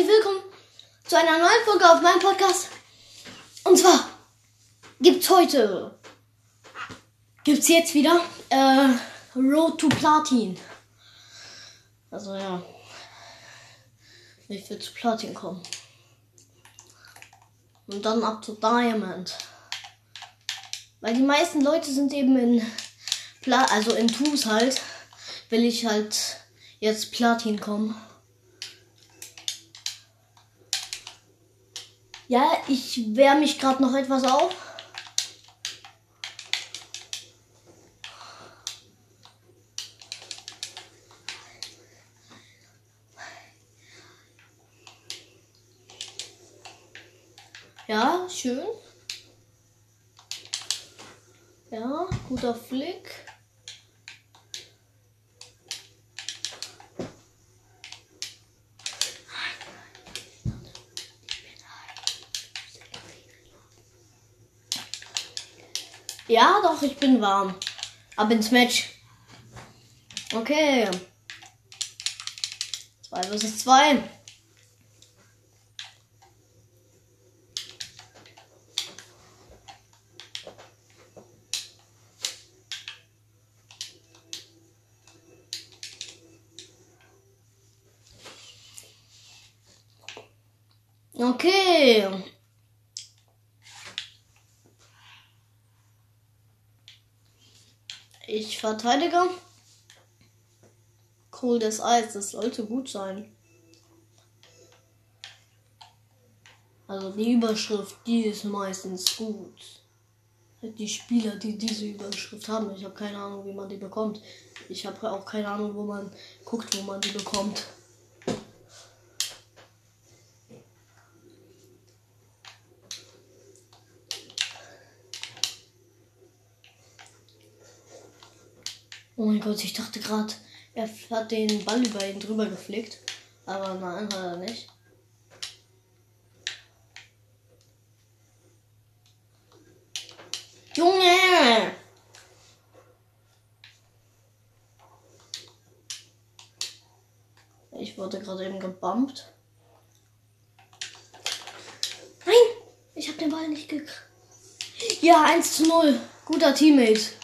herzlich willkommen zu einer neuen Folge auf meinem Podcast. Und zwar gibt's heute, gibt's jetzt wieder äh, Road to Platin. Also ja, ich will zu Platin kommen. Und dann ab zu Diamond. Weil die meisten Leute sind eben in Pla also in Tus halt, will ich halt jetzt Platin kommen. Ja, ich wärme mich gerade noch etwas auf. Ja, schön. Ja, guter Flick. Ja, doch, ich bin warm. Ab ins Match. Okay. 2 versus 2. Okay. Ich verteidige. Coldes Eis, das sollte gut sein. Also die Überschrift, die ist meistens gut. Die Spieler, die diese Überschrift haben, ich habe keine Ahnung, wie man die bekommt. Ich habe auch keine Ahnung, wo man guckt, wo man die bekommt. Oh mein Gott, ich dachte gerade, er hat den Ball über ihn drüber geflickt. Aber nein, hat er nicht. Junge! Ich wurde gerade eben gebumpt. Nein! Ich habe den Ball nicht gekriegt. Ja, 1 zu 0. Guter Teammate.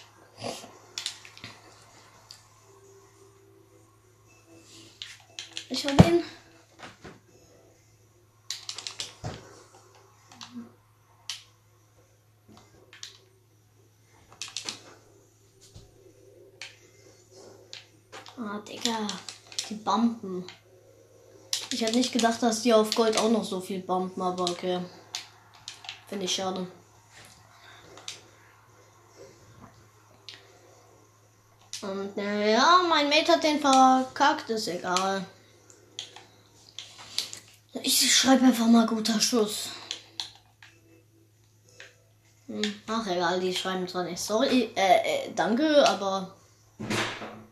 Ich habe ihn. Ah, Digga. Die Bumpen. Ich hätte nicht gedacht, dass die auf Gold auch noch so viel bumpen, aber okay. Finde ich schade. Und äh, ja, mein Mate hat den verkackt, ist egal. Ich schreibe einfach mal guter Schuss. Hm, ach egal, die schreiben zwar nicht sorry, äh, äh danke, aber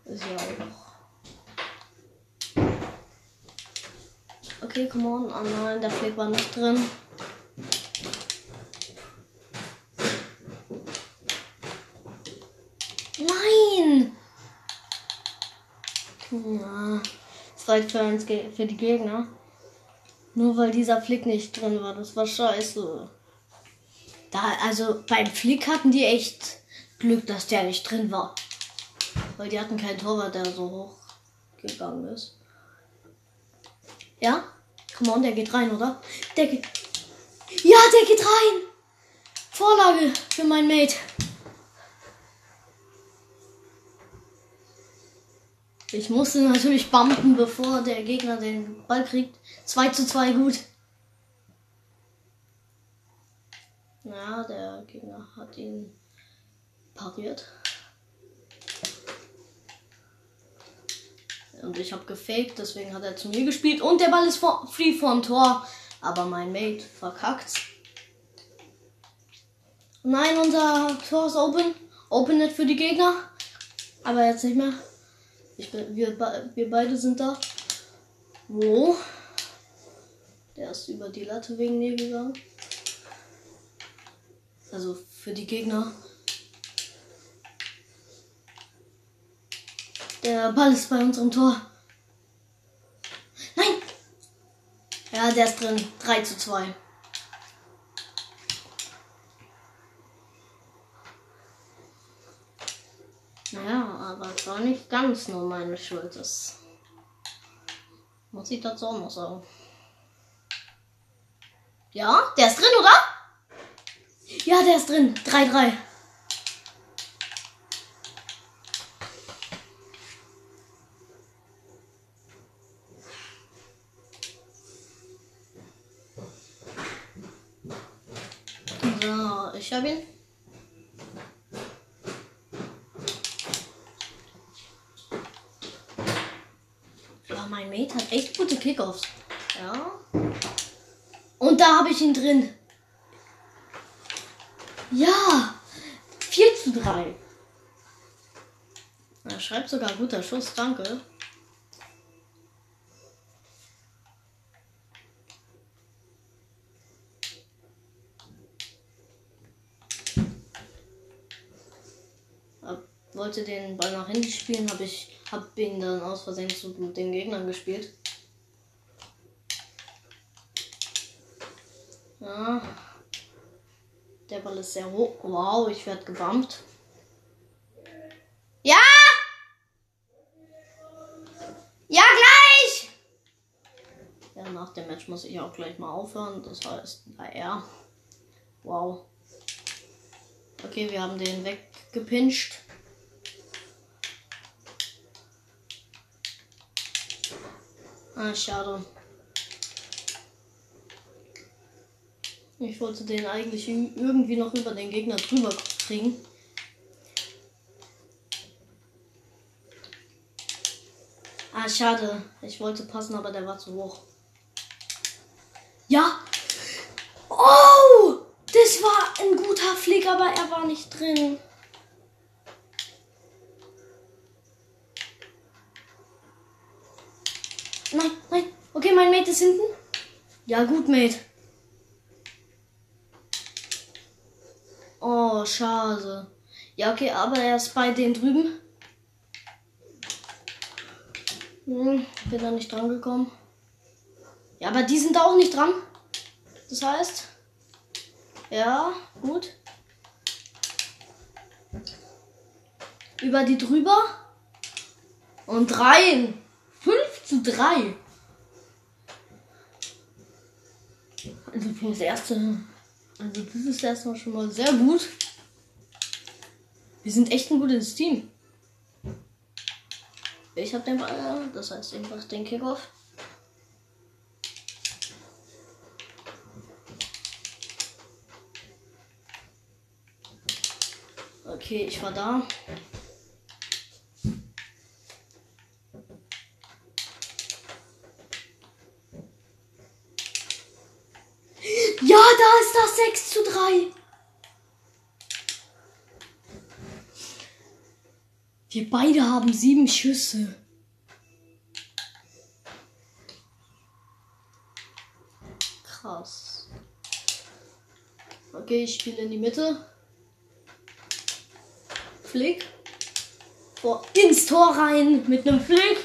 ist ja auch. Okay, come on. Oh nein, der Flick war nicht drin. Nein! Ja, das reicht für, für die Gegner. Nur weil dieser Flick nicht drin war. Das war scheiße. Da, also beim Flick hatten die echt Glück, dass der nicht drin war. Weil die hatten keinen Torwart, der so hoch gegangen ist. Ja? Come on, der geht rein, oder? Der geht. Ja, der geht rein! Vorlage für mein Mate. Ich musste natürlich bumpen, bevor der Gegner den Ball kriegt. 2 zu 2 gut. Ja, der Gegner hat ihn pariert. Und ich habe gefaked, deswegen hat er zu mir gespielt. Und der Ball ist vor, free vorm Tor. Aber mein Mate verkackt. Nein, unser Tor ist open. Open net für die Gegner. Aber jetzt nicht mehr. Ich bin, wir, wir beide sind da. Wo? Der ist über die Latte wegen mir gegangen. Also für die Gegner. Der Ball ist bei unserem Tor. Nein! Ja, der ist drin. 3 zu 2. Naja, aber es war nicht ganz nur meine Schuld. Das muss ich dazu auch noch sagen. Ja, der ist drin, oder? Ja, der ist drin. 3-3. So, ich habe ihn. Ja, mein Mate hat echt gute Kickoffs. Ja. Und da habe ich ihn drin. Ja. 4 zu 3. Er schreibt sogar guter Schuss, danke. Hab- Wollte den Ball nach hinten spielen, habe ich hab ihn dann aus Versehen zu den Gegnern gespielt. Ja. Der Ball ist sehr hoch. Wow, ich werde gebumpt. Ja! Ja, gleich! Ja, nach dem Match muss ich auch gleich mal aufhören. Das heißt, naja. Wow. Okay, wir haben den weggepinscht. Ah, schade. Ich wollte den eigentlich irgendwie noch über den Gegner drüber kriegen. Ah, schade. Ich wollte passen, aber der war zu hoch. Ja. Oh! Das war ein guter Flick, aber er war nicht drin. Nein, nein. Okay, mein Mate ist hinten. Ja, gut, Mate. Oh, schade. Ja, okay, aber er ist bei den drüben. Hm, bin da nicht dran gekommen. Ja, aber die sind da auch nicht dran. Das heißt. Ja, gut. Über die drüber. Und rein. 5 zu 3. Also für das erste. Also das ist erstmal schon mal sehr gut. Wir sind echt ein gutes Team. Ich habe den Ball, das heißt einfach den Kickoff. Okay, ich war da. Ja, da ist das 6 zu 3. Wir beide haben sieben Schüsse. Krass. Okay, ich spiele in die Mitte. Flick. Vor ins Tor rein mit einem Flick.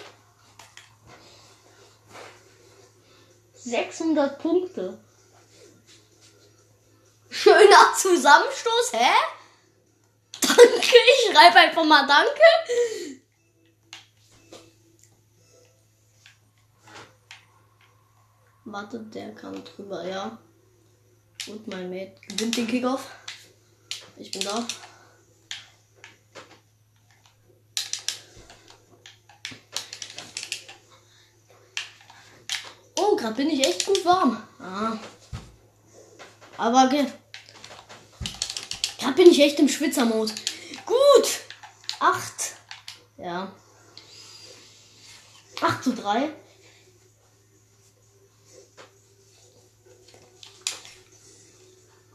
600 Punkte. Schöner Zusammenstoß, hä? Danke, ich schreibe einfach mal Danke. Warte, der kam drüber, ja. Gut, mein Mate gewinnt den Kickoff. Ich bin da. Oh, gerade bin ich echt gut warm. Ah. Aber okay. Gerade bin ich echt im Schwitzermod. Gut. 8. Ja. 8 zu 3.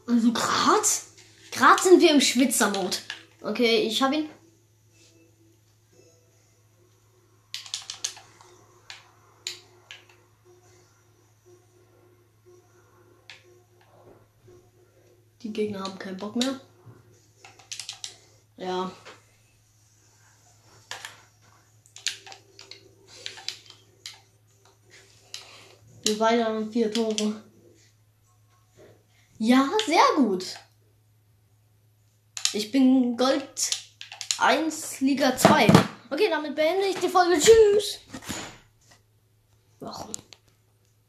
Also gerade. Gerade sind wir im Schwitzermod. Okay, ich habe ihn. Die Gegner haben keinen Bock mehr. Ja. Wir beide haben vier Tore. Ja, sehr gut. Ich bin Gold 1, Liga 2. Okay, damit beende ich die Folge. Tschüss. Warum?